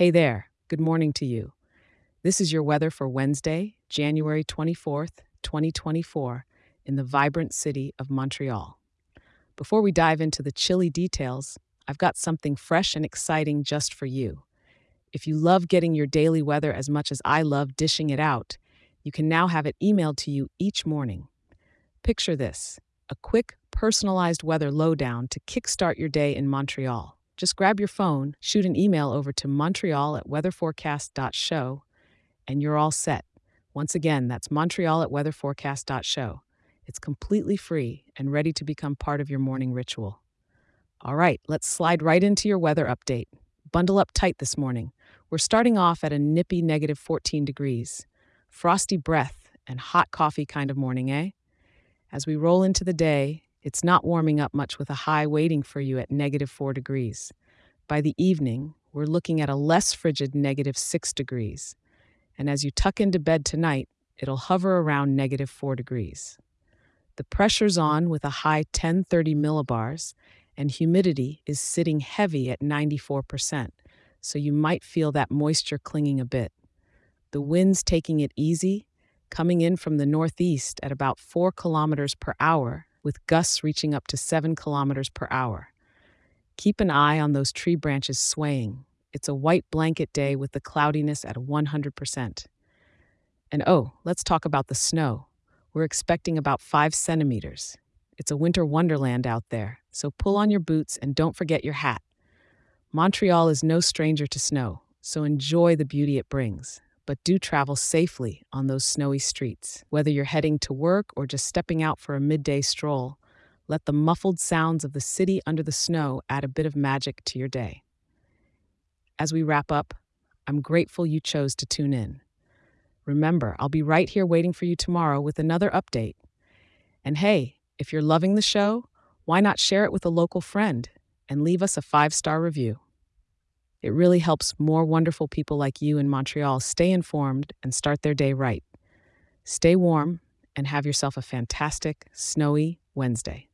Hey there, good morning to you. This is your weather for Wednesday, January 24th, 2024, in the vibrant city of Montreal. Before we dive into the chilly details, I've got something fresh and exciting just for you. If you love getting your daily weather as much as I love dishing it out, you can now have it emailed to you each morning. Picture this a quick, personalized weather lowdown to kickstart your day in Montreal. Just grab your phone, shoot an email over to montreal at weatherforecast.show, and you're all set. Once again, that's montreal at weatherforecast.show. It's completely free and ready to become part of your morning ritual. All right, let's slide right into your weather update. Bundle up tight this morning. We're starting off at a nippy negative 14 degrees. Frosty breath and hot coffee kind of morning, eh? As we roll into the day, it's not warming up much with a high waiting for you at negative 4 degrees. By the evening, we're looking at a less frigid negative 6 degrees. And as you tuck into bed tonight, it'll hover around negative 4 degrees. The pressure's on with a high 1030 millibars, and humidity is sitting heavy at 94%, so you might feel that moisture clinging a bit. The wind's taking it easy, coming in from the northeast at about 4 kilometers per hour with gusts reaching up to 7 kilometers per hour. Keep an eye on those tree branches swaying. It's a white blanket day with the cloudiness at 100%. And oh, let's talk about the snow. We're expecting about 5 centimeters. It's a winter wonderland out there, so pull on your boots and don't forget your hat. Montreal is no stranger to snow, so enjoy the beauty it brings but do travel safely on those snowy streets. Whether you're heading to work or just stepping out for a midday stroll, let the muffled sounds of the city under the snow add a bit of magic to your day. As we wrap up, I'm grateful you chose to tune in. Remember, I'll be right here waiting for you tomorrow with another update. And hey, if you're loving the show, why not share it with a local friend and leave us a five star review? It really helps more wonderful people like you in Montreal stay informed and start their day right. Stay warm and have yourself a fantastic, snowy Wednesday.